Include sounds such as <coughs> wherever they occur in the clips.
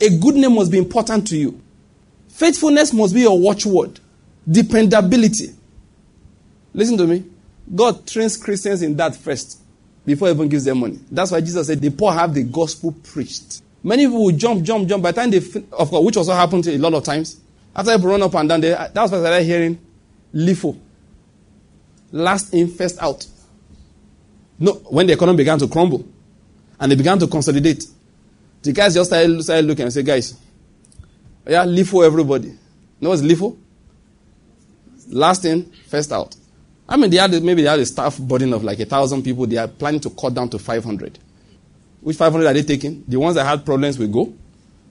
A good name must be important to you. Faithfulness must be your watchword. Dependability. Listen to me. God trains Christians in that first before even gives them money. That's why Jesus said the poor have the gospel preached. Many people will jump, jump, jump. By the time they, of course, which also happened a lot of times. After they run up and down, they, that's what I started hearing LIFO. Last in, first out. No, when the economy began to crumble and they began to consolidate, the guys just started, started looking and say, guys, yeah, LIFO everybody. You know what's LIFO? Last in, first out. I mean, they had maybe they had a staff burden of like a thousand people. They are planning to cut down to 500. Which 500 are they taking? The ones that had problems will go.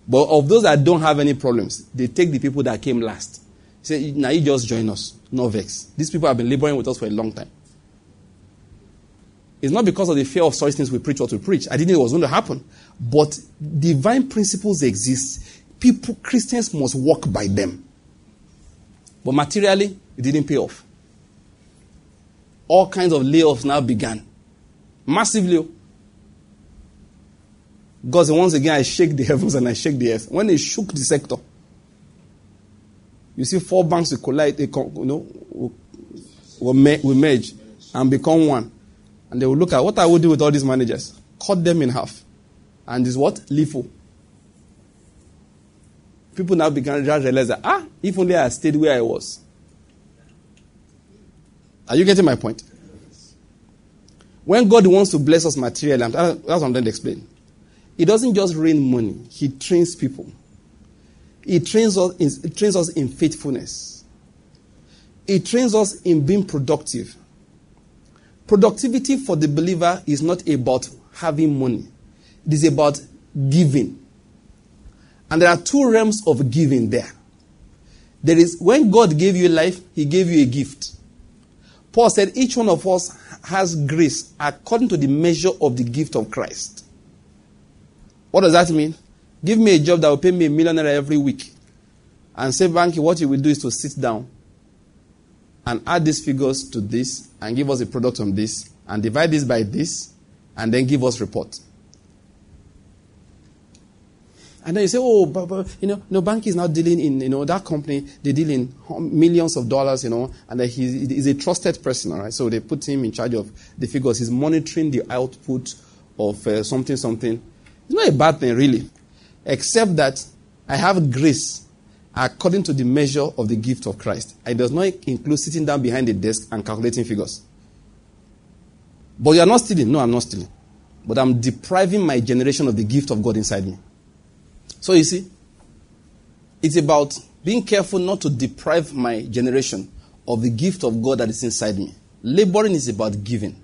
But of those that don't have any problems, they take the people that came last. Say, now you just join us. No vex. These people have been laboring with us for a long time. It's not because of the fear of such things we preach what we preach. I didn't know it was going to happen. But divine principles exist. People, Christians must walk by them. But materially, it didn't pay off. All kinds of layoffs now began. Massively. God once again, I shake the <laughs> heavens and I shake the earth. When they shook the sector, you see four banks will collide, they, you know, will, merge and become one. And they will look at what I will do with all these managers. Cut them in half. And this what? LIFO. People now began to realize that, ah, if only I stayed where I was. Are you getting my point? When God wants to bless us materially, that's what I'm trying to explain. He doesn't just rain money, He trains people. He trains us he trains us in faithfulness. He trains us in being productive. Productivity for the believer is not about having money, it is about giving. And there are two realms of giving there. There is when God gave you life, He gave you a gift. Paul said each one of us has grace according to the measure of the gift of Christ. What does that mean? Give me a job that will pay me a millionaire every week. And say, Banky, what you will do is to sit down and add these figures to this and give us a product on this and divide this by this and then give us report. And then you say, oh, but, but you know, no, bank is not dealing in, you know, that company, they deal in millions of dollars, you know, and he's, he's a trusted person, all right? So they put him in charge of the figures. He's monitoring the output of uh, something, something. It's not a bad thing, really, except that I have grace according to the measure of the gift of Christ. It does not include sitting down behind a desk and calculating figures. But you are not stealing. No, I'm not stealing. But I'm depriving my generation of the gift of God inside me. So you see, it's about being careful not to deprive my generation of the gift of God that is inside me. Laboring is about giving.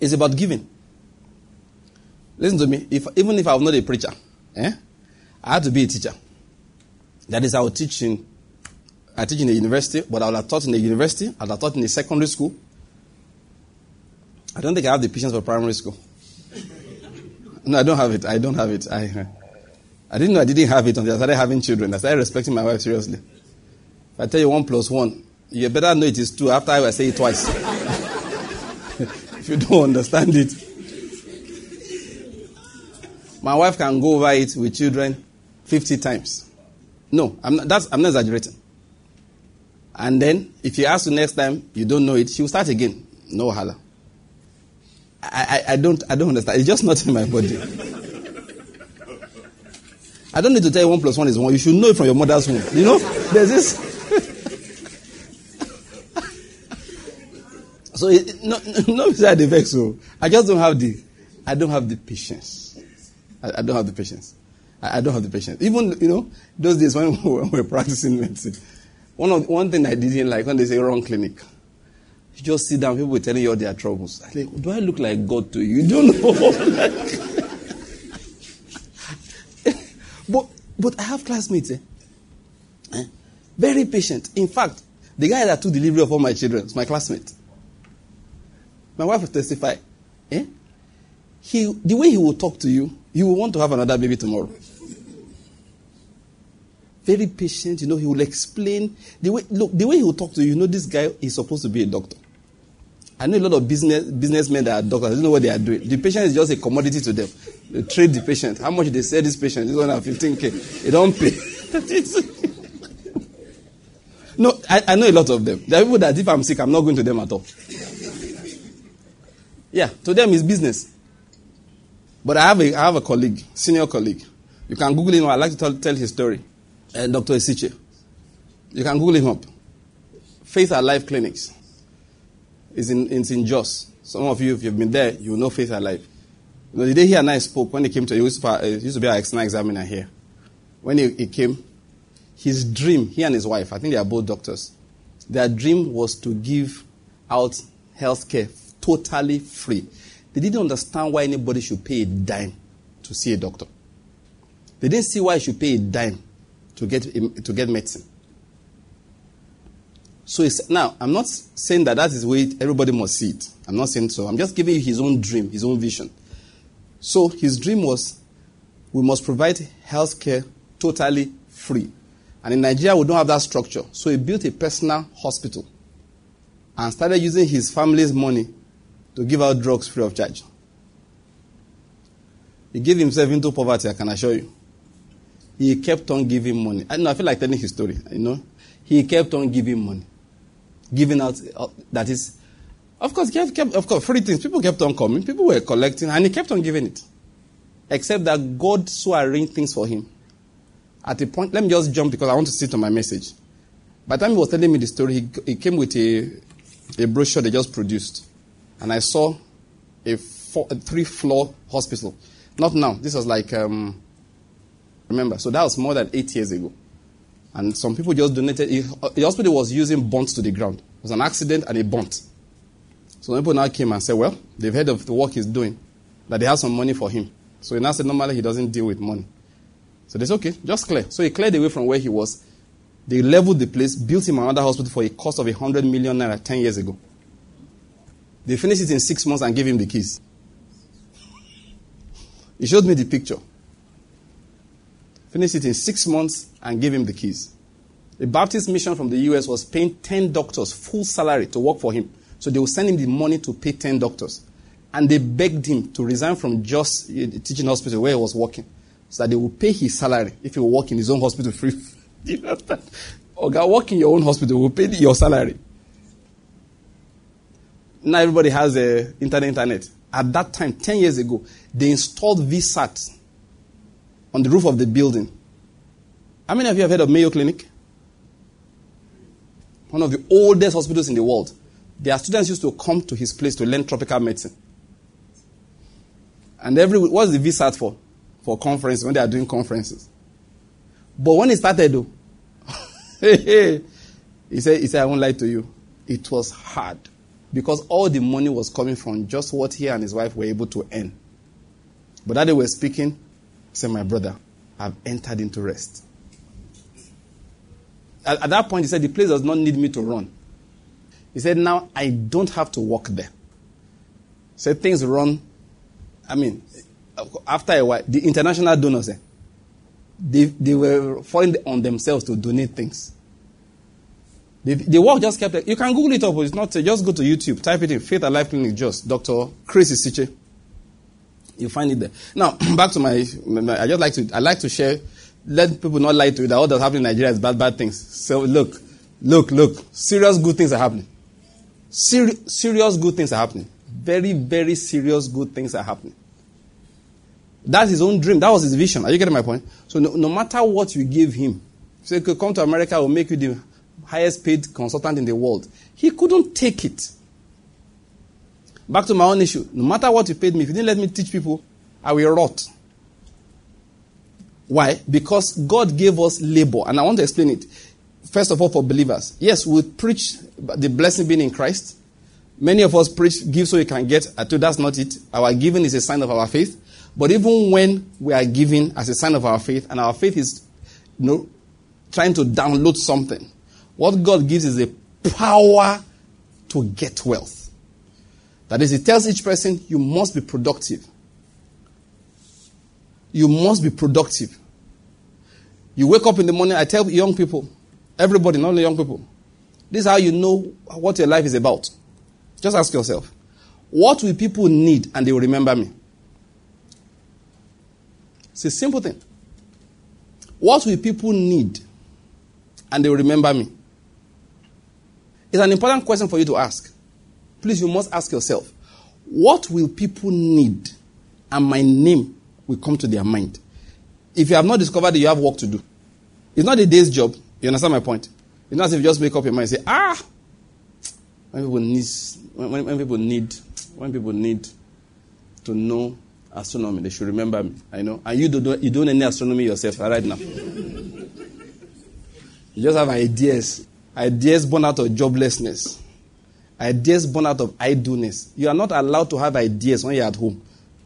It's about giving. Listen to me. If, even if I'm not a preacher, eh, I had to be a teacher. That is, I will teach in, I teach in a university, but I will have taught in a university, I will have taught in a secondary school. I don't think I have the patience for primary school. No, I don't have it. I don't have it. I, I didn't know I didn't have it until I started having children. I started respecting my wife seriously. If I tell you one plus one, you better know it is two after I say it twice. <laughs> if you don't understand it. My wife can go over it with children 50 times. No, I'm not, that's, I'm not exaggerating. And then, if you ask the next time, you don't know it, she will start again. No holla. I, I, I, don't, I don't understand. It's just not in my body. <laughs> I don't need to tell you one plus one is one. You should know it from your mother's womb. You know, there's this. <laughs> so it, no, no, no. I just don't have the, I don't have the patience. I, I don't have the patience. I, I, don't have the patience. Even you know those days when <laughs> we were practicing medicine, one of one thing I didn't like when they say wrong clinic. You just sit down, people telling you all their troubles. I think, do I look like God to you? You don't know. <laughs> But, but I have classmates, eh? eh? Very patient. In fact, the guy that took delivery of all my children is my classmate. My wife will testify. Eh? He, the way he will talk to you, you will want to have another baby tomorrow. Very patient, you know, he will explain the way look, the way he will talk to you, you know this guy is supposed to be a doctor. I know a lot of business businessmen that are doctors. They don't know what they are doing. The patient is just a commodity to them. They trade the patient. How much they sell this patient? This one at 15k. They don't pay. <laughs> no, I, I, know a lot of them. There are people that if I'm sick, I'm not going to them at all. Yeah, to them it's business. But I have a, I have a colleague, senior colleague. You can Google him. I like to tell, tell his story. Uh, Dr. Isichei. You can Google him up. Faith Alive Clinics. It's in, in Jos. Some of you, if you've been there, you know Faith Alive. You know, the day he and I spoke, when he came to, he used to, uh, used to be our external examiner here. When he, he came, his dream, he and his wife, I think they are both doctors, their dream was to give out health care totally free. They didn't understand why anybody should pay a dime to see a doctor. They didn't see why you should pay a dime to get, to get medicine. So now, I'm not saying that that is the way everybody must see it. I'm not saying so. I'm just giving you his own dream, his own vision. So his dream was we must provide health care totally free. And in Nigeria, we don't have that structure. So he built a personal hospital and started using his family's money to give out drugs free of charge. He gave himself into poverty, I can assure you. He kept on giving money. I know, I feel like telling his story, you know. He kept on giving money. Giving out, uh, that is, of course, kept, kept, of course, free things. People kept on coming. People were collecting, and he kept on giving it. Except that God so arranged things for him. At a point, let me just jump because I want to sit on my message. By the time he was telling me the story, he, he came with a, a brochure they just produced. And I saw a, four, a three floor hospital. Not now. This was like um, Remember, so that was more than eight years ago. And some people just donated. The hospital was using bonds to the ground. It was an accident and a bond. So people now came and said, well, they've heard of the work he's doing, that they have some money for him. So he now said, normally he doesn't deal with money. So they said, okay, just clear. So he cleared away from where he was. They leveled the place, built him another hospital for a cost of a 100 million naira 10 years ago. They finished it in six months and gave him the keys. He showed me the picture finished it in six months, and gave him the keys. A Baptist mission from the US was paying 10 doctors full salary to work for him. So they would send him the money to pay 10 doctors. And they begged him to resign from just eh, the teaching hospital where he was working so that they would pay his salary if he would work in his own hospital free. <laughs> you understand? Or okay, work in your own hospital will pay your salary. Now everybody has a internet internet. At that time, 10 years ago, they installed VSAT on the roof of the building. How many of you have heard of Mayo Clinic? One of the oldest hospitals in the world. Their students used to come to his place to learn tropical medicine. And every what's the VSAT for? For conferences when they are doing conferences. But when he started, though, <laughs> he said, he said, I won't lie to you. It was hard because all the money was coming from just what he and his wife were able to earn. But that they were speaking, said, My brother, I've entered into rest. At, at, that point, he said, The place does not need me to run. He said, Now I don't have to walk there. He said, Things run. I mean, after a while, the international donors, eh, they, they were falling on themselves to donate things. The, the work just kept. You can Google it up. It's not. Just go to YouTube. Type it in. Faith Alive Clinic. Just Dr. Chris Isichei. You find it there. Now, <clears throat> back to my, I just like to, I like to share, let people not lie to you that all that's happening in Nigeria is bad, bad things. So look, look, look, serious good things are happening. Seri- serious good things are happening. Very, very serious good things are happening. That's his own dream. That was his vision. Are you getting my point? So no, no matter what you give him, say, come to America, I will make you the highest paid consultant in the world. He couldn't take it. Back to my own issue. No matter what you paid me, if you didn't let me teach people, I will rot. Why? Because God gave us labor. And I want to explain it. First of all, for believers. Yes, we preach the blessing being in Christ. Many of us preach, give so you can get. I told that's not it. Our giving is a sign of our faith. But even when we are giving as a sign of our faith, and our faith is you know, trying to download something, what God gives is a power to get wealth. That is, it tells each person, you must be productive. You must be productive. You wake up in the morning, I tell young people, everybody, not only young people, this is how you know what your life is about. Just ask yourself, what will people need and they will remember me? It's a simple thing. What will people need and they will remember me? It's an important question for you to ask. Please, you must ask yourself, what will people need and my name will come to their mind? If you have not discovered it, you have work to do. It's not a day's job. You understand my point? It's not as if you just make up your mind and say, ah, when people need, when, when people need, when people need to know astronomy, they should remember me. I know. And you don't, you don't any astronomy yourself right now. you just have ideas. Ideas born out of joblessness. Ideas born out of idleness. You are not allowed to have ideas when you're at home.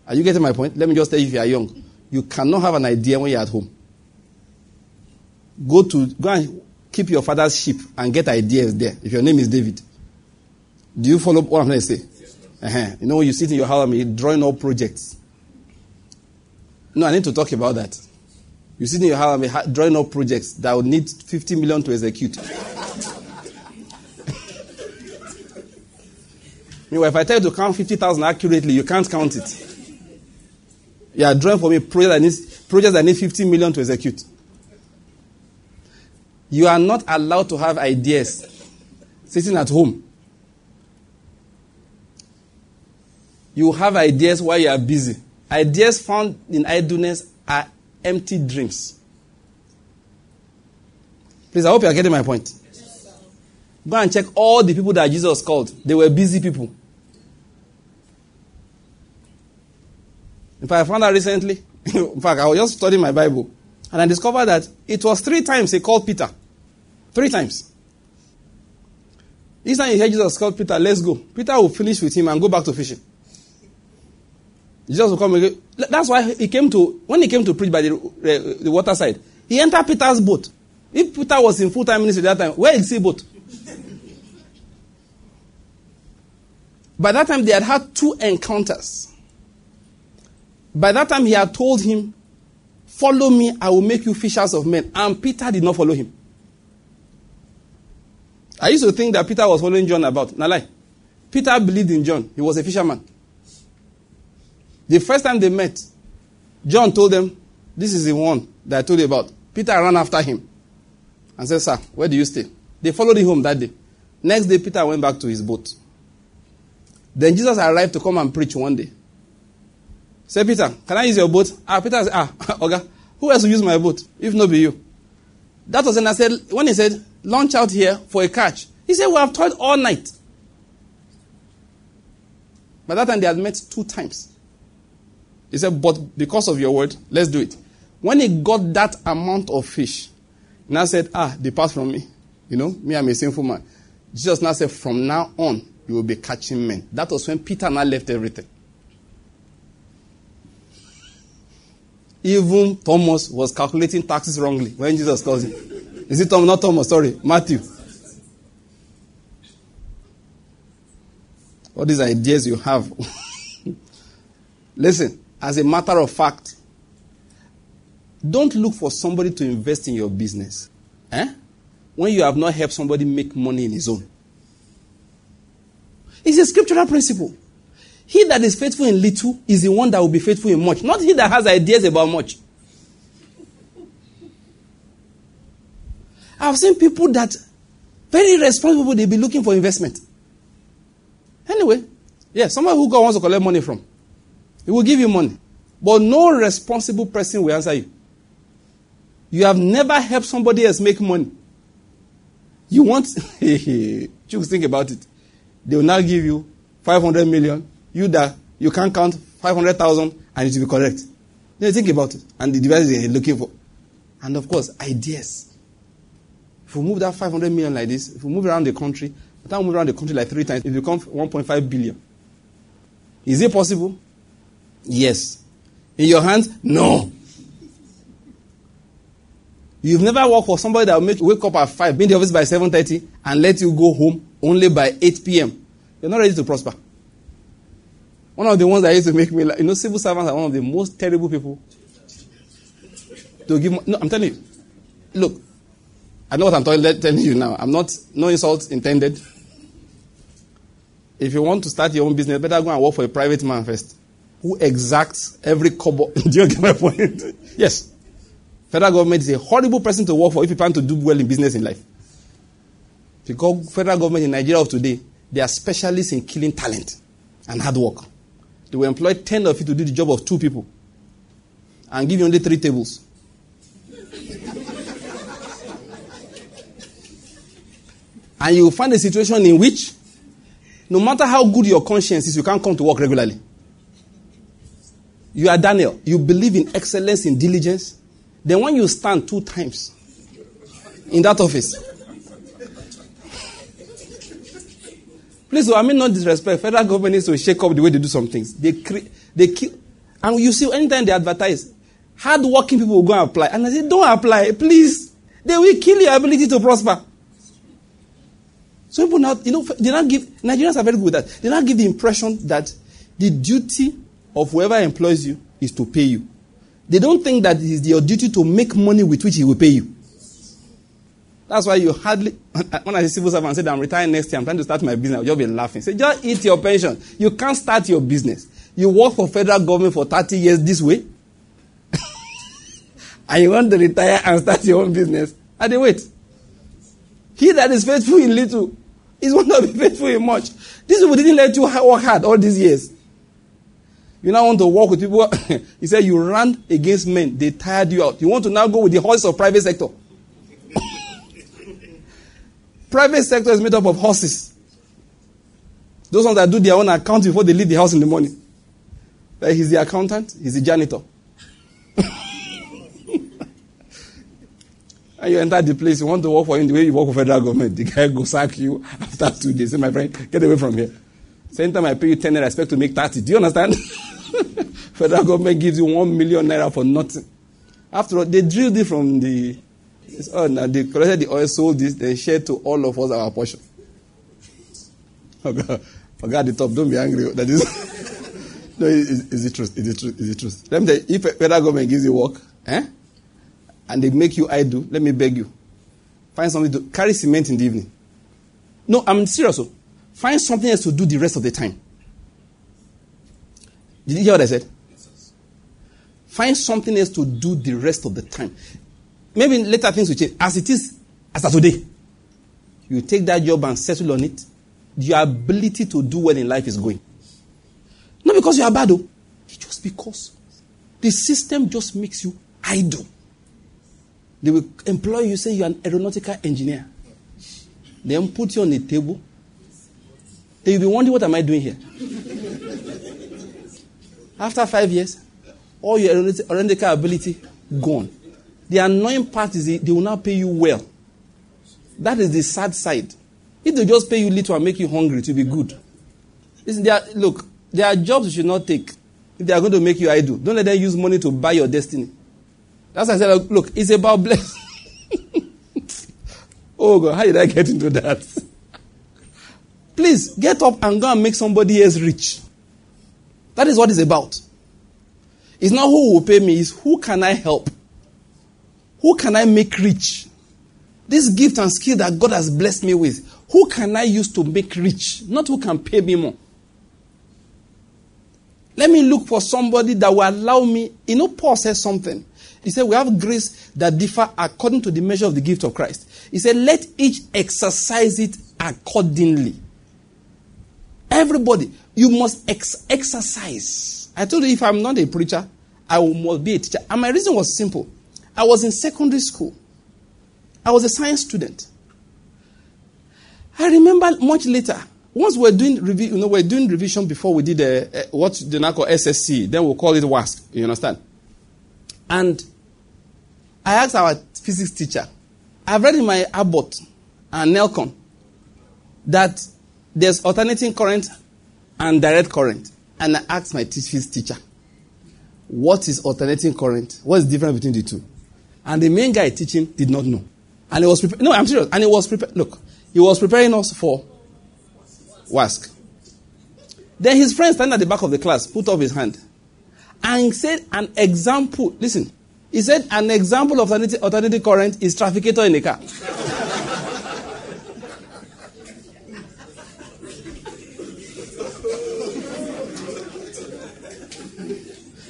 Are you getting my point? Let me just tell you if you are young. You cannot have an idea when you're at home. Go to go and keep your father's sheep and get ideas there. If your name is David. Do you follow what I'm going to say? Uh-huh. You know, you sit in your house and you're drawing up projects. No, I need to talk about that. You sit in your house and drawing up projects that would need 50 million to execute. Meanwhile, if I tell you to count 50,000 accurately, you can't count it. You are drawing for me projects that need, projects that need 50 million to execute. You are not allowed to have ideas sitting at home. You have ideas while you are busy. Ideas found in idleness are empty dreams. Please, I hope you are getting my point. Go and check all the people that Jesus called. They were busy people. In fact, I found out recently, <laughs> in fact, I was just studying my Bible, and I discovered that it was three times he called Peter. Three times. Each time you hear Jesus call Peter, let's go. Peter will finish with him and go back to fishing. Jesus will come again. That's why he came to, when he came to preach by the, uh, the he entered Peter's boat. If Peter was in full time ministry at that time, where is he boat? by that time, they had had two encounters. By that time, he had told him, Follow me, I will make you fishers of men. And Peter did not follow him. I used to think that Peter was following John about. Now, lie. Peter believed in John. He was a fisherman. The first time they met, John told them, This is the one that I told you about. Peter ran after him and said, Sir, where do you stay? They followed him home that day. Next day, Peter went back to his boat. Then Jesus arrived to come and preach one day. Say, Peter, can I use your boat? Ah, Peter said, Ah, <laughs> okay. Who else will use my boat if not be you? That was when I said, when he said, launch out here for a catch. He said, We have toiled all night. By that time, they had met two times. He said, But because of your word, let's do it. When he got that amount of fish, now said, Ah, depart from me. You know, me, I'm a sinful man. Jesus now said, From now on, you will be catching men. That was when Peter now left everything. Even Thomas was calculating taxes wrongly when Jesus calls him. Is it Thomas? Not Thomas, sorry. Matthew. All these ideas you have. <laughs> Listen, as a matter of fact, don't look for somebody to invest in your business. Eh? When you have not helped somebody make money in his own. It's a scriptural principle. He that is faithful in little is the one that will be faithful in much, not he that has ideas about much. I've seen people that very responsible, they be looking for investment. Anyway, yeah, someone who God wants to collect money from. He will give you money. But no responsible person will answer you. You have never helped somebody else make money. You want, <laughs> just think about it. They will now give you 500 million. You that you can't count 500,000 and it will be correct. Then think about it. And the device you're looking for. And of course, ideas. If we move that 500 million like this, if we move around the country, by time we move around the country like three times, it becomes 1.5 billion. Is it possible? Yes. In your hands? No. You've never worked for somebody that make you wake up at 5, be in the office by 7.30, and let you go home only by 8 p.m. You're not ready to prosper. One of the ones that used to make me, like, you know, civil servants are one of the most terrible people to give. No, I'm telling you. Look, I know what I'm telling you now. I'm not, no insults intended. if you want to start your own business, better go and work for a private man first who exacts every kobo. <laughs> Do you get my point? yes. Federal government is a horrible person to work for if you plan to do well in business in life. Because federal government in Nigeria of today, they are specialists in killing talent and hard work. They will employ 10 of you to do the job of two people and give you only three tables. <laughs> and you will find a situation in which, no matter how good your conscience is, you can't come to work regularly. You are Daniel. You believe in excellence, in diligence. Then when you stand two times in that office, please, oh, I mean not disrespect. Federal government needs to shake up the way they do some things. They create, they kill, and you see anytime they advertise, hard-working people will go and apply, and I say, don't apply, please. They will kill your ability to prosper. So people now, you know, they not give Nigerians are very good at that. They not give the impression that the duty of whoever employs you is to pay you. They don't think that it is your duty to make money with which he will pay you. That's why you hardly, <laughs> when I see civil servant say I'm retiring next year, I'm trying to start my business, I'll just be laughing. Say, just eat your pension. You can't start your business. You work for federal government for 30 years this way, <laughs> and you want to retire and start your own business. And they wait. He that is faithful in little is going to be faithful in much. These people didn't let you work hard all these years. You now want to work with people. <coughs> he said you ran against men. They tired you out. You want to now go with the horse of private sector. Private sector is made up of horses. Those ones that do their own account before they leave the house in the morning. Like he's the accountant, he's the janitor. <laughs> and you enter the place, you want to work for him the way you work for federal government. The guy go sack you after two days. Say, my friend, get away from here. Same time I pay you 10 naira, I expect to make 30. Do you understand? <laughs> Federal government gives you 1 million naira for nothing. After all, they drilled it from the. Oh, now they collected the oil, sold this, they shared to all of us our portion. Oh God, God, the top, don't be angry. That is. <laughs> no, it's, it's the truth. It's the truth. It's the truth. Let me tell you, if federal government gives you work, eh? And they make you idle, let me beg you. Find something to carry cement in the evening. No, I'm serious. Oh. Find something else to do the rest of the time. Did you hear what I said? Find something else to do the rest of the time. Maybe later things will change. As it is, as of today, you take that job and settle on it. Your ability to do well in life is going. Not because you are bad, though. It's just because the system just makes you idle. They will employ you, say you're an aeronautical engineer. Then put you on the table then you'll be wondering, what am I doing here? After five years, all your aeronautical ability gone. The annoying part is they will not pay you well. That is the sad side. If they just pay you little and make you hungry, to be good. Listen, there are, look, there are jobs you should not take if they are going to make you idle. Don't let them use money to buy your destiny. That's why I said, look, it's about blessing. <laughs> oh God, how did I get into that? <laughs> Please get up and go and make somebody else rich. That is what it's about. It's not who will pay me, it's who can I help? Who can I make rich? This gift and skill that God has blessed me with, who can I use to make rich? Not who can pay me more. Let me look for somebody that will allow me. You know, Paul says something. He said, We have grace that differ according to the measure of the gift of Christ. He said, Let each exercise it accordingly. Everybody, you must ex- exercise. I told you if I'm not a preacher, I must be a teacher. And my reason was simple. I was in secondary school. I was a science student. I remember much later, once we were doing revi- you know, we are doing revision before we did a, a, what they now call SSC, then we'll call it WASC. You understand? And I asked our physics teacher, I've read in my Abbott and Nelkon that there's alternating current and direct current. And I asked my physics teacher, what is alternating current? What's the difference between the two? And the main guy teaching did not know. And he was prepared. No, I'm serious. And he was prepared. Look, he was preparing us for WASC. Then his friend standing at the back of the class put up his hand and said an example. Listen, he said an example of alternative, alternative current is trafficator in a car.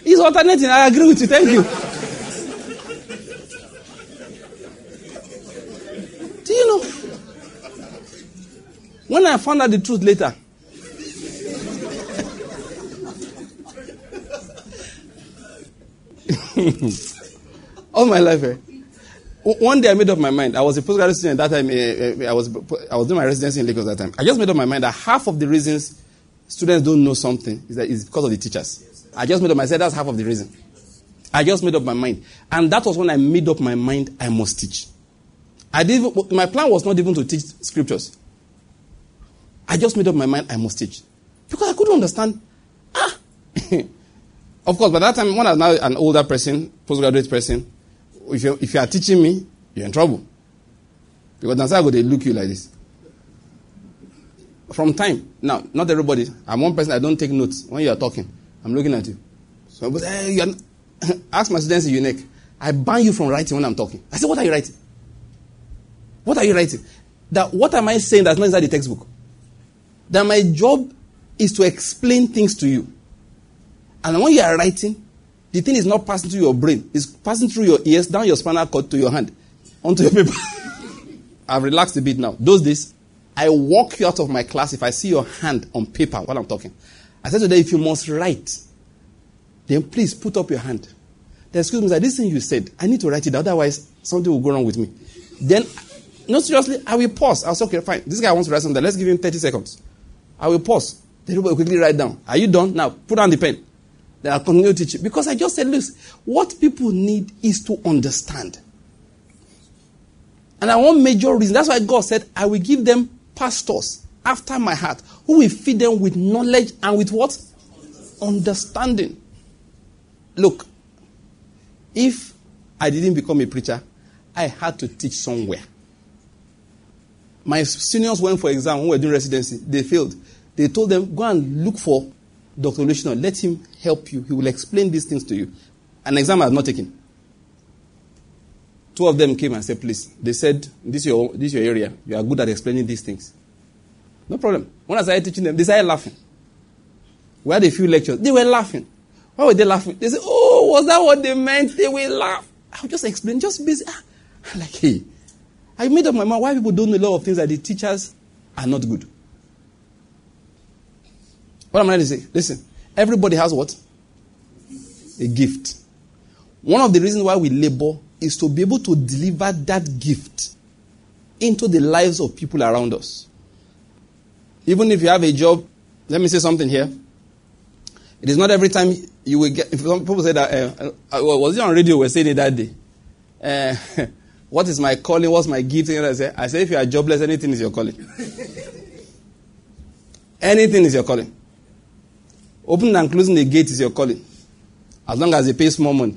He's alternating. I agree with you. Thank you. You know? When I found out the truth later, <laughs> all my life, eh? One day I made up my mind. I was a postgraduate student at that time. Uh, uh, I was I was doing my residency in Lagos at that time. I just made up my mind that half of the reasons students don't know something is because of the teachers. I just made up my mind. That's half of the reason. I just made up my mind, and that was when I made up my mind. I must teach. I did. My plan was not even to teach scriptures. I just made up my mind. I must teach because I couldn't understand. Ah, <laughs> of course. By that time, when I was now an older person, postgraduate person, if you, if you are teaching me, you're in trouble. Because that's how they look you like this. From time. Now, not everybody. I'm one person, I don't take notes when you are talking. I'm looking at you. So, but, hey, you <laughs> ask my students in unique. I ban you from writing when I'm talking. I said, what are you writing? What are you writing? That what am I saying that's not inside the textbook? That my job is to explain things to you. And when you are writing, the thing is not passing through your brain. It's passing through your ears, down your spinal cord to your hand, onto your paper. <laughs> I've relaxed a bit now. Those days, I walk you out of my class if I see your hand on paper while I'm talking. I said today, if you must write, then please put up your hand. Then, excuse me, sir, this thing you said, I need to write it, otherwise something will go wrong with me. Then, no, seriously, I will pause. I'll say, okay, fine. This guy wants to write something. Let's give him 30 seconds. I will pause. Then everybody quickly write down. Are you done? Now, put down the pen. Then I'll continue teaching. Because I just said, listen, what people need is to understand. And I want major reason. That's why God said, I will give them pastors after my heart who will feed them with knowledge and with what? Understanding. Look, if I didn't become a preacher, I had to teach somewhere. My seniors went for exam when we were doing residency. They failed. They told them, go and look for Dr. Olushina. Let him help you. He will explain these things to you. An exam I have not taken. Two of them came and said, please. They said, this is your, this is your area. You are good at explaining these things. No problem. When I started teaching them, they started laughing. We had a few lectures. They were laughing. Why were they laughing? They said, oh, was that what they meant? They will laugh. I'll just explain, just busy. Ah, like, hey, I made up my mind why people don't know a lot of things that the teachers are not good. What am I trying to say? Listen, everybody has what? A gift. One of the reasons why we labor is to be able to deliver that gift into the lives of people around us. Even if you have a job, let me say something here. It is not every time you will get. If some people say that. Uh, uh, was it on radio? We saying it that day. Uh, <laughs> what is my calling? What's my gift? And I say, I say, if you are jobless, anything is your calling. anything is your calling. Opening and closing the gate is your calling. As long as you pay small money.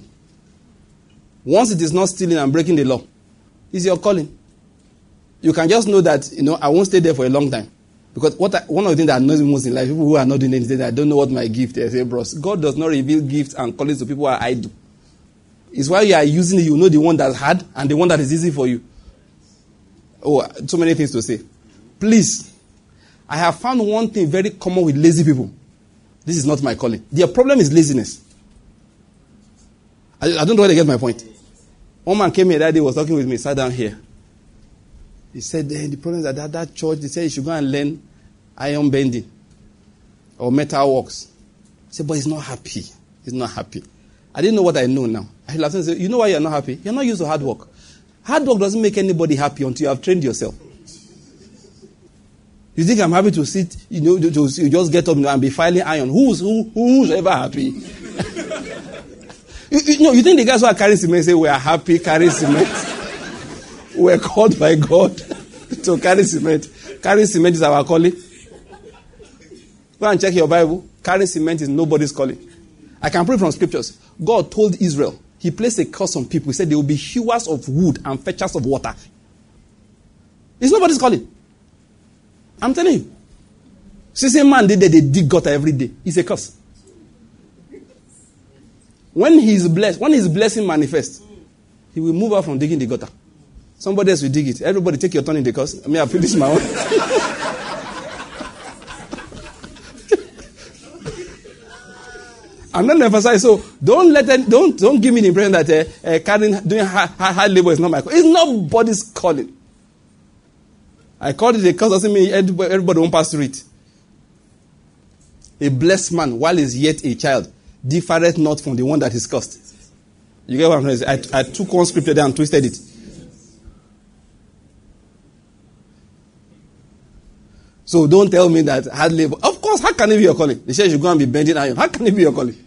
Once it is not stealing and breaking the law, it's your calling. You can just know that, you know, I won't stay there for a long time. Because what I, one of the things that annoys me most in life, people who are not doing anything, I don't know what my gift is. Say, bros, God does not reveal gifts and callings to people who are idle. It's why you are using it, you know the one that's hard and the one that is easy for you. Oh, so many things to say. Please, I have found one thing very common with lazy people. This is not my calling. Their problem is laziness. I, I don't know where they get my point. One man came here that day, was talking with me, sat down here. He said, eh, the problem is that, that that church, they said you should go and learn iron bending or metal works. I said, but he's not happy. He's not happy. I didn't know what I know now. I laughed and said, you know why you're not happy? You're not used to hard work. Hard work doesn't make anybody happy until you have trained yourself. You think I'm happy to sit, you know, to, to just get up and be filing iron? Who's who, who's ever happy? <laughs> you, you, you think the guys who are carrying cement say we are happy carrying cement? <laughs> We're called by God <laughs> to carry cement. Carrying cement is our calling. Go and check your Bible. Carrying cement is nobody's calling. I can prove from scriptures. God told Israel, He placed a curse on people. He said they will be hewers of wood and fetchers of water. It's nobody's calling. I'm telling you. See, same man did they dig gutter every day. It's a curse. When he's blessed, when his blessing manifests, he will move out from digging the gutter. Somebody else will dig it. Everybody take your turn in the curse. I mean, I finish my own. <laughs> I'm not emphasizing. So don't let them, don't don't give me the impression that uh, uh, carrying doing hard, hard labor is not my. It's nobody's calling. I called it a curse doesn't mean everybody, everybody won't pass through it. A blessed man, while he's yet a child, differeth not from the one that is cursed. You get what I'm trying to say? I, I took one scripture there and twisted it. So don't tell me that hard labor. Of course, how can it be your calling? They say you go and be bending iron. How can it be your calling?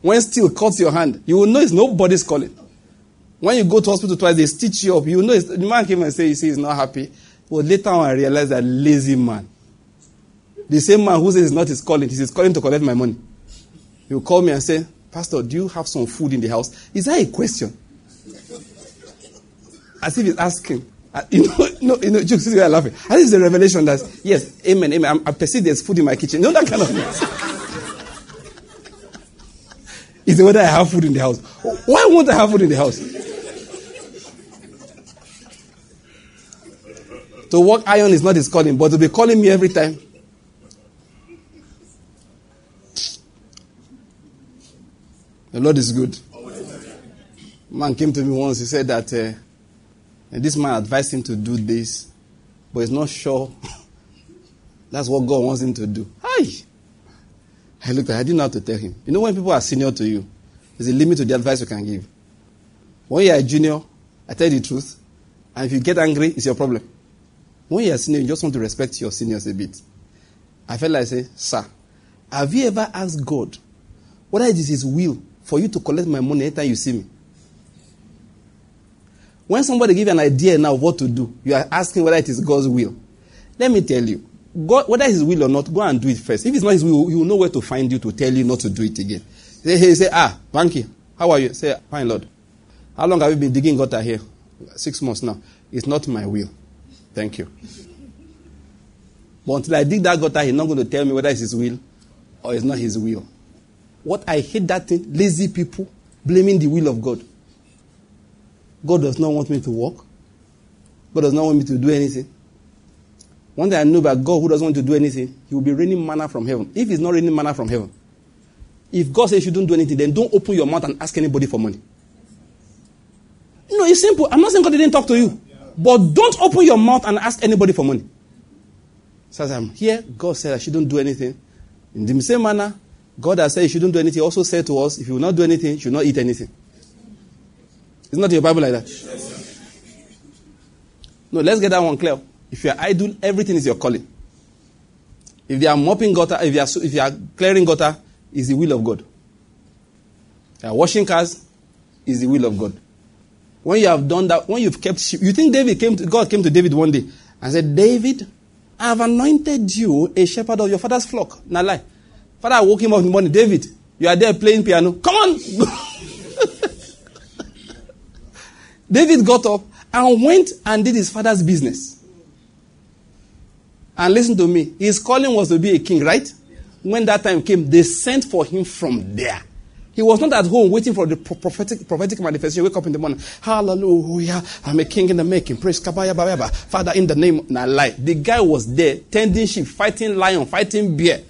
When steel cuts your hand, you will know it's nobody's calling. When you go to hospital twice, they stitch you up. You know the man came and say, you see, he's not happy. But later on, I realized that lazy man. The same man who says it's not his calling, he's calling to collect my money. He will call me and say, Pastor, do you have some food in the house? Is that a question? As if he's asking. Uh, you know, <laughs> no, you know, you are laughing. And this is a revelation that, yes, amen, amen. I perceive there's food in my kitchen. You know that kind of thing. Is whether I have food in the house. Why won't I have food in the house? To work iron is not his calling, but to be calling me every time. The Lord is good. Man came to me once. He said that uh, this man advised him to do this, but he's not sure <laughs> that's what God wants him to do. Hi. I looked at I didn't know how to tell him. You know, when people are senior to you, there's a limit to the advice you can give. When you're a junior, I tell you the truth. And if you get angry, it's your problem. When you're a senior, you just want to respect your seniors a bit. I felt like say, Sir, have you ever asked God whether it is His will for you to collect my money anytime you see me? When somebody give you an idea now of what to do, you are asking whether it is God's will. Let me tell you, God, whether His will or not, go and do it first. If it's not His will, He will know where to find you to tell you not to do it again. Say, say, ah, Banky, how are you? Say, fine, Lord. How long have you been digging gutter here? Six months now. It's not my will. Thank you. But until I dig that gutter, he's not going to tell me whether it's his will or it's not his will. What I hate that thing, lazy people blaming the will of God. God does not want me to work. God does not want me to do anything. One day I know about God who doesn't want to do anything, he will be raining manna from heaven. If he's not raining manna from heaven, if God says you don't do anything, then don't open your mouth and ask anybody for money. No, it's simple. I'm not saying God didn't talk to you. But don't open your mouth and ask anybody for money. So as I'm here, God said I shouldn't do anything. In the same manner, God has said you shouldn't do anything. He also said to us, if you will not do anything, you should not eat anything. It's not that your Bible like that? Yes, no, let's get that one clear. If you are idle, everything is your calling. If you are mopping gutter, if you are, if you are clearing gutter, is the will of God. You are washing cars, is the will of God. When you have done that, when you've kept sheep, you think David came to, God came to David one day and said, David, I have anointed you a shepherd of your father's flock. Now lie. Father woke him up in the morning. David, you are there playing piano. Come on. <laughs> David got up and went and did his father's business. And listen to me. His calling was to be a king, right? When that time came, they sent for him from there. He was not at home waiting for the prophetic, prophetic manifestation. Wake up in the morning. Hallelujah. I'm a king in the making. Praise Kabaya Baba. Father, in the name, na lie. The guy was there, tending sheep, fighting lion, fighting bear.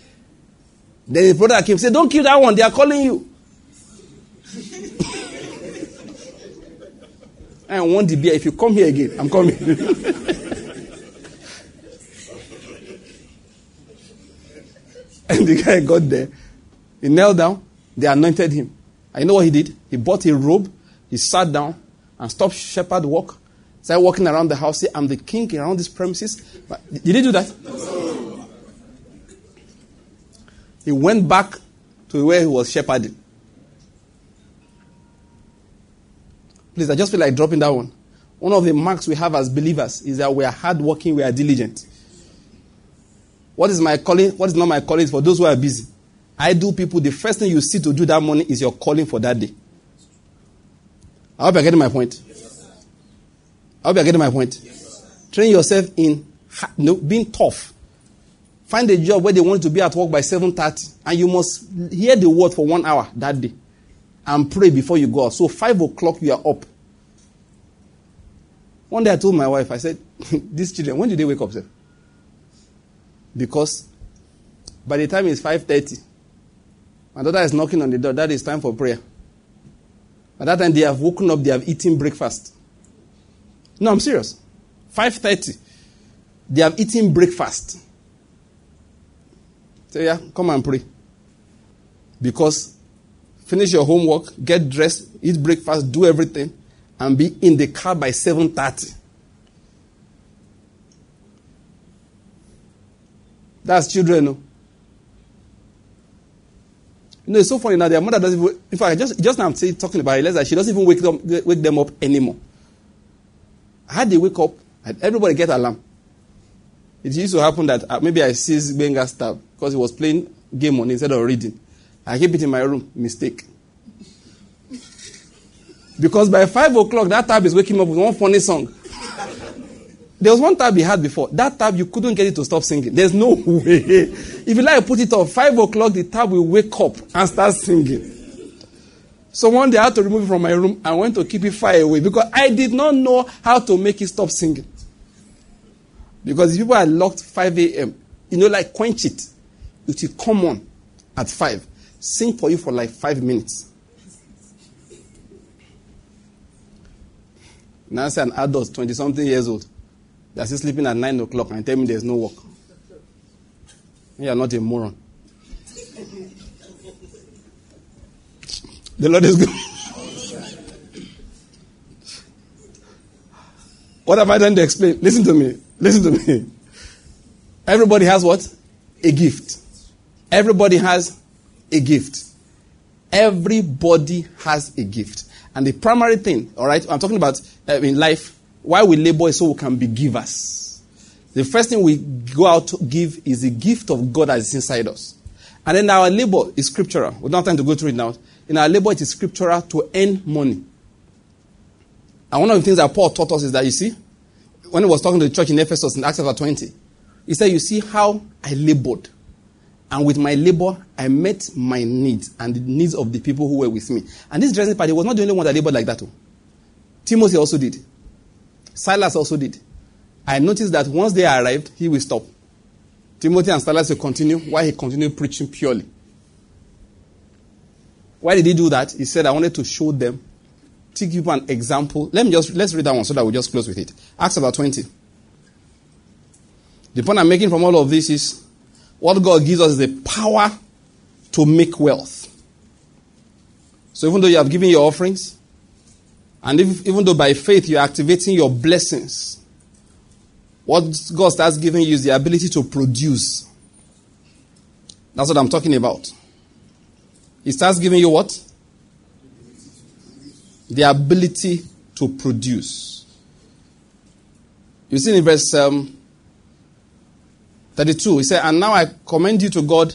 Then his brother came said, Don't kill that one. They are calling you. <laughs> I want the beer. If you come here again, I'm coming. <laughs> <laughs> and the guy got there. He knelt down. They anointed him. And you know what he did? He bought a robe, he sat down and stopped shepherd work. Started walking around the house. Say, I'm the king around these premises. But did he do that? He went back to where he was shepherding. Please, I just feel like dropping that one. One of the marks we have as believers is that we are hardworking, we are diligent. What is my calling? What is not my calling for those who are busy? Idle people, the first thing you see to do that morning is your calling for that day. I hope you're getting my point. I hope you're getting my point. Train yourself in no, being tough. Find a job where they want you to be at work by 7.30 and you must hear the word for one hour that day and pray before you go out. So 5 o'clock you are up. One day I told my wife, I said, <laughs> these children, when do they wake up, sir? Because by the time it's 5.30, My daughter is knocking on the door. That is time for prayer. By that time, they have woken up, they have eaten breakfast. No, I'm serious. 5.30. They have eaten breakfast. Say, yeah, come and pray. Because finish your homework, get dressed, eat breakfast, do everything, and be in the car by 7.30. That's children. You know, it's so funny now. Their mother doesn't even, in fact, just, just now I'm saying, talking about that she doesn't even wake them, wake them up anymore. How they wake up, everybody get alarm. It used to happen that uh, maybe I seized Benga's tab because he was playing game on instead of reading. I keep it in my room. Mistake. Because by 5 o'clock, that tab is waking up with one funny song. There was one tab he had before. That tab, you couldn't get it to stop singing. There's no way. If you like put it off, 5 o'clock, the tab will wake up and start singing. So one day I had to remove it from my room and went to keep it far away because I did not know how to make it stop singing. Because if people are locked 5 a.m., you know, like quench it. It will come on at 5. Sing for you for like 5 minutes. Now say an adult, 20 something years old, that's still sleeping at 9 o'clock and tell me there's no work. You are not a moron. The Lord is good. what have I done to explain? Listen to me. Listen to me. Everybody has what? A gift. Everybody has a gift. Everybody has a gift. And the primary thing, all right, I'm talking about uh, in life, why we labor is so we can be givers. The first thing we go out to give is the gift of God that is inside us. And then our labor is scriptural. We don't have time to go through it now. In our labor, it is scriptural to earn money. And one of the things that Paul taught us is that, you see, when he was talking to the church in Ephesus in Acts chapter 20, he said, You see how I labored. And with my labor, I met my needs and the needs of the people who were with me. And this dressing party was not the only one that labored like that. Too. Timothy also did. Silas also did. I noticed that once they arrived, he will stop. Timothy and Silas will continue while he continued preaching purely. Why did he do that? He said, I wanted to show them, to give an example. Let me just, let's read that one so that we just close with it. Acts about 20. The point I'm making from all of this is what God gives us is the power to make wealth. So even though you have given your offerings, and if, even though by faith you're activating your blessings, what God starts giving you is the ability to produce. That's what I'm talking about. He starts giving you what? The ability to produce. You see in verse um, 32, he said, And now I commend you to God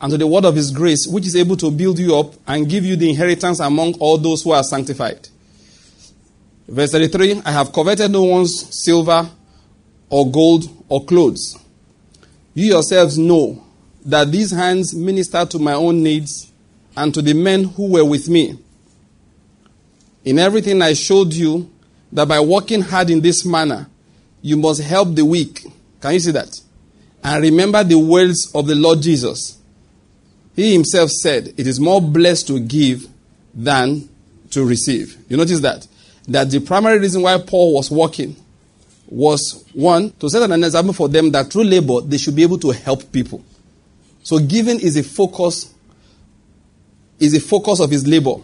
and to the word of his grace, which is able to build you up and give you the inheritance among all those who are sanctified. Verse 33, I have coveted no one's silver or gold or clothes. You yourselves know that these hands minister to my own needs and to the men who were with me. In everything I showed you that by working hard in this manner, you must help the weak. Can you see that? And remember the words of the Lord Jesus. He himself said, It is more blessed to give than to receive. You notice that? That the primary reason why Paul was working was one, to set an example for them that through labor they should be able to help people. So giving is a focus is a focus of his labor.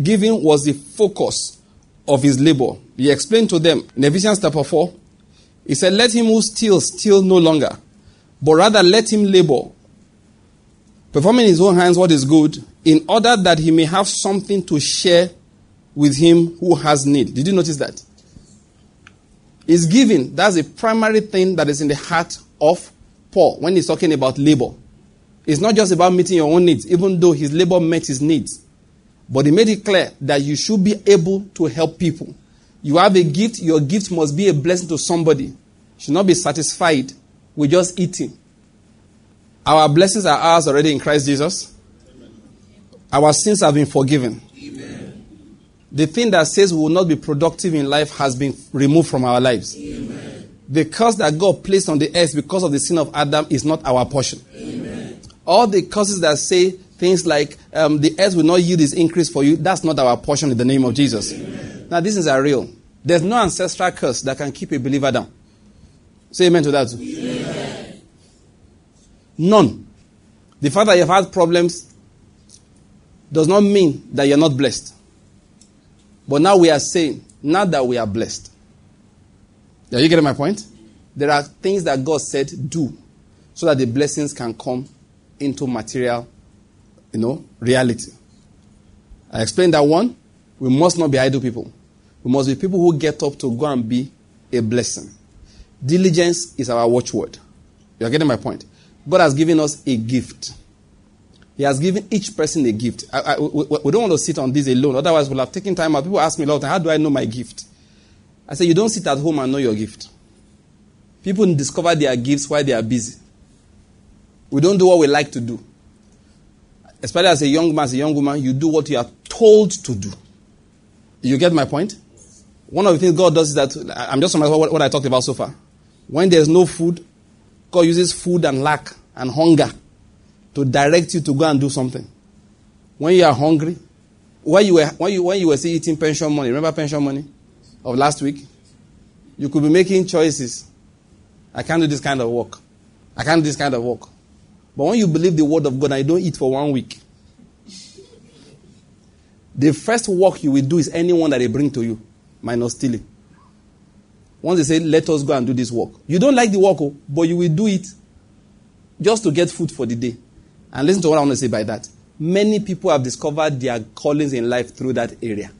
Giving was the focus of his labor. He explained to them in Ephesians chapter 4, he said, Let him who steals steal no longer, but rather let him labor, performing in his own hands what is good, in order that he may have something to share with him who has need. Did you notice that? Is giving, that's the primary thing that is in the heart of Paul when he's talking about labor. It's not just about meeting your own needs, even though his labor met his needs. But he made it clear that you should be able to help people. You have a gift, your gift must be a blessing to somebody. You should not be satisfied with just eating. Our blessings are ours already in Christ Jesus. Our sins have been forgiven. Amen. The thing that says we will not be productive in life has been removed from our lives. Amen. The curse that God placed on the earth because of the sin of Adam is not our portion all the curses that say Things like um, the earth will not yield its increase for you. That's not our portion in the name of Jesus. Amen. Now, these are real. There's no ancestral curse that can keep a believer down. Say amen to that. Amen. None. The fact that you've had problems does not mean that you're not blessed. But now we are saying, now that we are blessed. Are you getting my point? There are things that God said do so that the blessings can come into material, you know, reality. I explained that one. We must not be idle people. We must be people who get up to go and be a blessing. Diligence is our watchword. You're getting my point. God has given us a gift. He has given each person a gift. I, I, we, we, don't want to sit on this alone. Otherwise, we'll have taken time out. People ask me a lot, how do I know my gift? I say, you don't sit at home and know your gift. People discover their gifts while they are busy. We don't do what we like to do. Especially as a young man, as a young woman, you do what you are told to do. You get my point? One of the things God does is that, I'm just what, what I talked about so far. When there's no food, God uses food and lack and hunger to direct you to go and do something. When you are hungry, when you were, when you, when you were still eating pension money, remember pension money of last week? You could be making choices. I can't do this kind of work. I can't do this kind of work. But when you believe the word of God and you don't eat for one week, the first work you will do is anyone that they bring to you, minus stealing. Once they say, let us go and do this work. You don't like the work, oh, but you will do it just to get food for the day. And listen to what I want to say by that. Many people have discovered their callings in life through that area.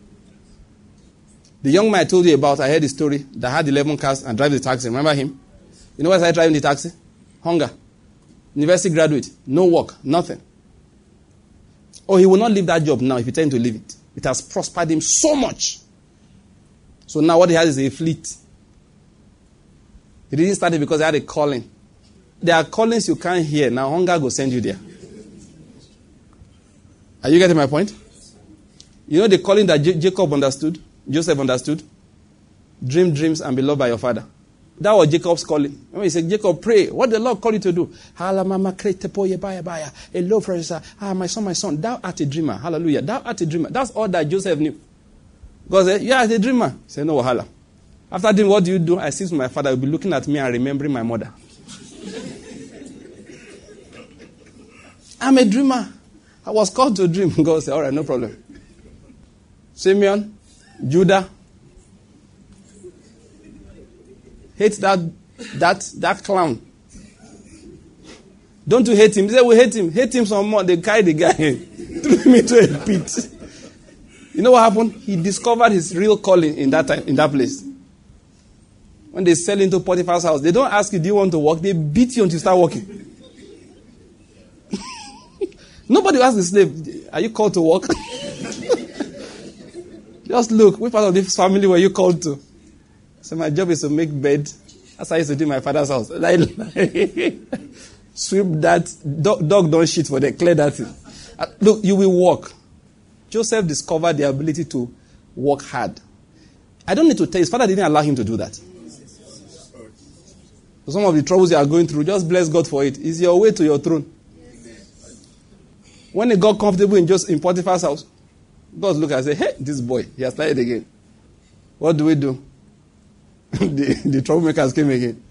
The young man I told you about, I heard the story that had 11 cars and drive the taxi. Remember him? You know why I started driving the taxi? Hunger. University graduate. No work. Nothing. Oh, he will not leave that job now if he tell to leave it. It has prospered him so much. So now what he has is a fleet. He didn't start it because he had a calling. There are callings you can't hear. Now hunger will send you there. Are you getting my point? You know the calling that J- Jacob understood, Joseph understood? Dream dreams and be loved by your father. That was Jacob's calling. When he said, Jacob, pray. What the Lord called you to do? Professor. Ah, my son, my son. Thou art a dreamer. Hallelujah. Thou art a dreamer. That's all that Joseph knew. God said, You are a dreamer. He said, No, hala. After doing what do you do? I see my father will be looking at me and remembering my mother. <laughs> I'm a dreamer. I was called to dream. <laughs> God said, All right, no problem. Simeon, Judah, hate that that that clown. Don't you hate him? He said, We hate him. Hate him some more. They carry the guy <laughs> threw him into a pit. You know what happened? He discovered his real calling in that time, in that place. When they sell into Potiphar's house, they don't ask you, Do you want to work? They beat you until you start working. Nobody asks the slave, Are you called to work? <laughs> Just look, which part of this family were you called to? So my job is to make bed. That's how I used to do in my father's house. <laughs> Like Sweep that. Dog, dog don't shit for them. Clear that. Uh, look, you will work. Joseph discovered the ability to work hard. I don't need to tell his father didn't allow him to do that. Some of the troubles you are going through, just bless God for it. It's your way to your throne. When he got comfortable in just in Potiphar's house, God looked and said, Hey, this boy, he has started again. What do we do? <laughs> the, the troublemakers came again.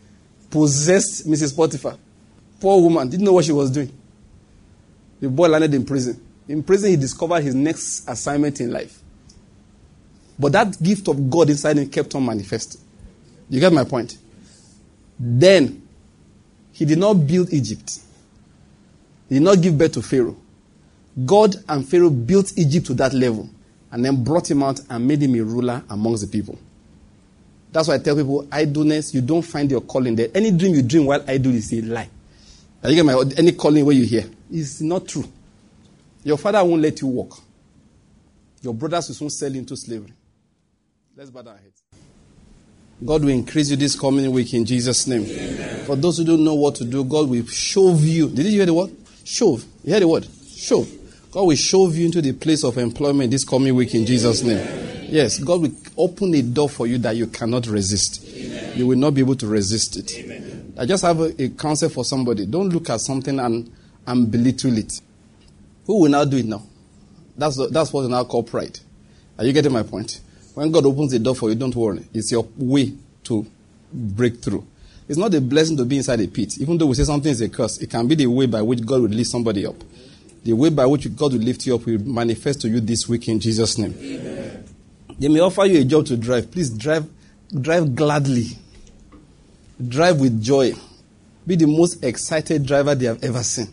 Possessed Mrs. Potiphar. Poor woman, didn't know what she was doing. The boy landed in prison. In prison, he discovered his next assignment in life. But that gift of God inside him kept on manifesting. You get my point? Then, he did not build Egypt. He did not give birth to Pharaoh. God and Pharaoh built Egypt to that level and then brought him out and made him a ruler amongst the people. That's why I tell people idleness, you don't find your calling there. Any dream you dream while idle is a lie. you get my any calling where you hear is not true. Your father won't let you walk. Your brothers will soon sell into slavery. Let's bow our heads. God will increase you this coming week in Jesus' name. Amen. For those who don't know what to do, God will shove you. Did you hear the word? Shove. You hear the word? Shove. God will shove you into the place of employment this coming week in Jesus' name. Yes, God will open a door for you that you cannot resist. You will not be able to resist it. I just have a, a counsel for somebody. Don't look at something and, and belittle it. Who will now do it now? That's, that's what we now call pride. Are you getting my point? When God opens the door for you, don't worry. It's your way to break through. It's not a blessing to be inside a pit. Even though we say something is a curse, it can be the way by which God will lift somebody up. The way by which God will lift you up will manifest to you this week in Jesus' name. Amen. They may offer you a job to drive. Please drive, drive gladly. Drive with joy. Be the most excited driver they have ever seen.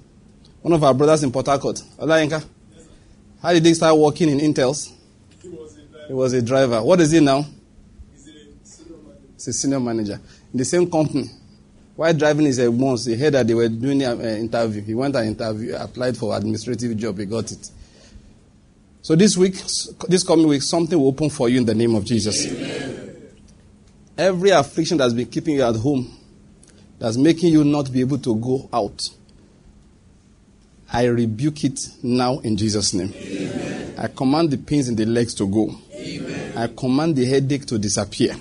One of our brothers in Port Harcourt, Olayinka, how did he start working in Intels? He was a driver. He was a driver. What is he now? He's a senior manager. He's a senior manager. In the same company. While driving his once, he heard that they were doing an uh, interview. He went and interview, applied for administrative job. He got it. So this week, this coming week, something will open for you in the name of Jesus. Amen. Every affliction that's been keeping you at home, that's making you not be able to go out, I rebuke it now in Jesus' name. Amen. I command the pains in the legs to go. Amen. I command the headache to disappear.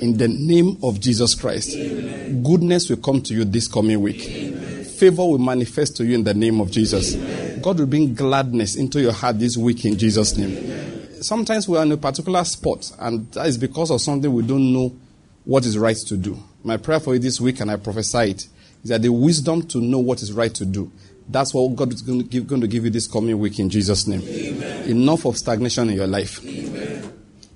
In the name of Jesus Christ. Goodness will come to you this coming week. Favor will manifest to you in the name of Jesus. God will bring gladness into your heart this week in Jesus' name. Sometimes we are in a particular spot, and that is because of something we don't know what is right to do. My prayer for you this week, and I prophesy it, is that the wisdom to know what is right to do that's what God is going to give, going to give you this coming week in Jesus' name. Amen. Enough of stagnation in your life.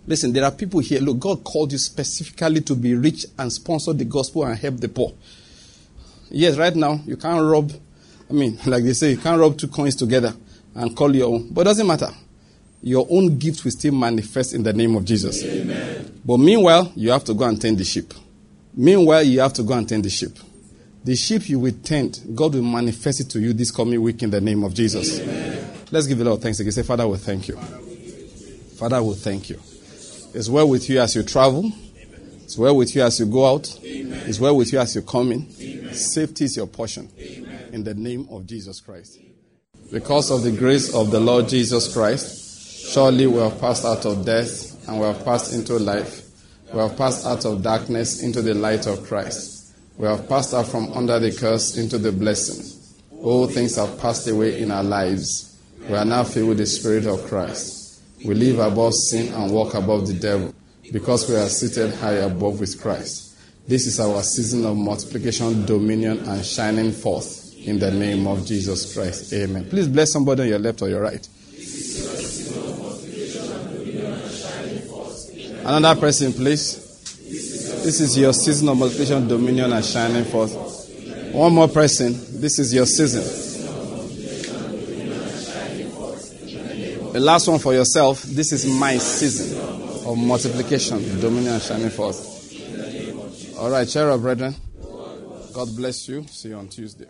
Listen, there are people here. Look, God called you specifically to be rich and sponsor the gospel and help the poor. Yes, right now, you can't rub, I mean, <laughs> like they say, you can't rub two coins together and call your own. But it doesn't matter. Your own gift will still manifest in the name of Jesus. Amen. But meanwhile, you have to go and tend the sheep. Meanwhile, you have to go and tend the sheep. The sheep you will tend, God will manifest it to you this coming week in the name of Jesus. Amen. Let's give a lot of thanks again. Say, Father, we thank you. Father, we thank you. It's well with you as you travel. It's well with you as you go out. It's well with you as you come in. Safety is your portion. In the name of Jesus Christ. Because of the grace of the Lord Jesus Christ, surely we have passed out of death and we have passed into life. We have passed out of darkness into the light of Christ. We have passed out from under the curse into the blessing. All things have passed away in our lives. We are now filled with the Spirit of Christ. We live above sin and walk above the devil because we are seated high above with Christ. This is our season of multiplication, dominion, and shining forth in the name of Jesus Christ. Amen. Please bless somebody on your left or your right. Another person, please. This is your season of multiplication, dominion, and shining forth. One more person. This is your season. The last one for yourself. This is my season of multiplication, dominion, and shining forth. All right, share brethren. God bless you. See you on Tuesday.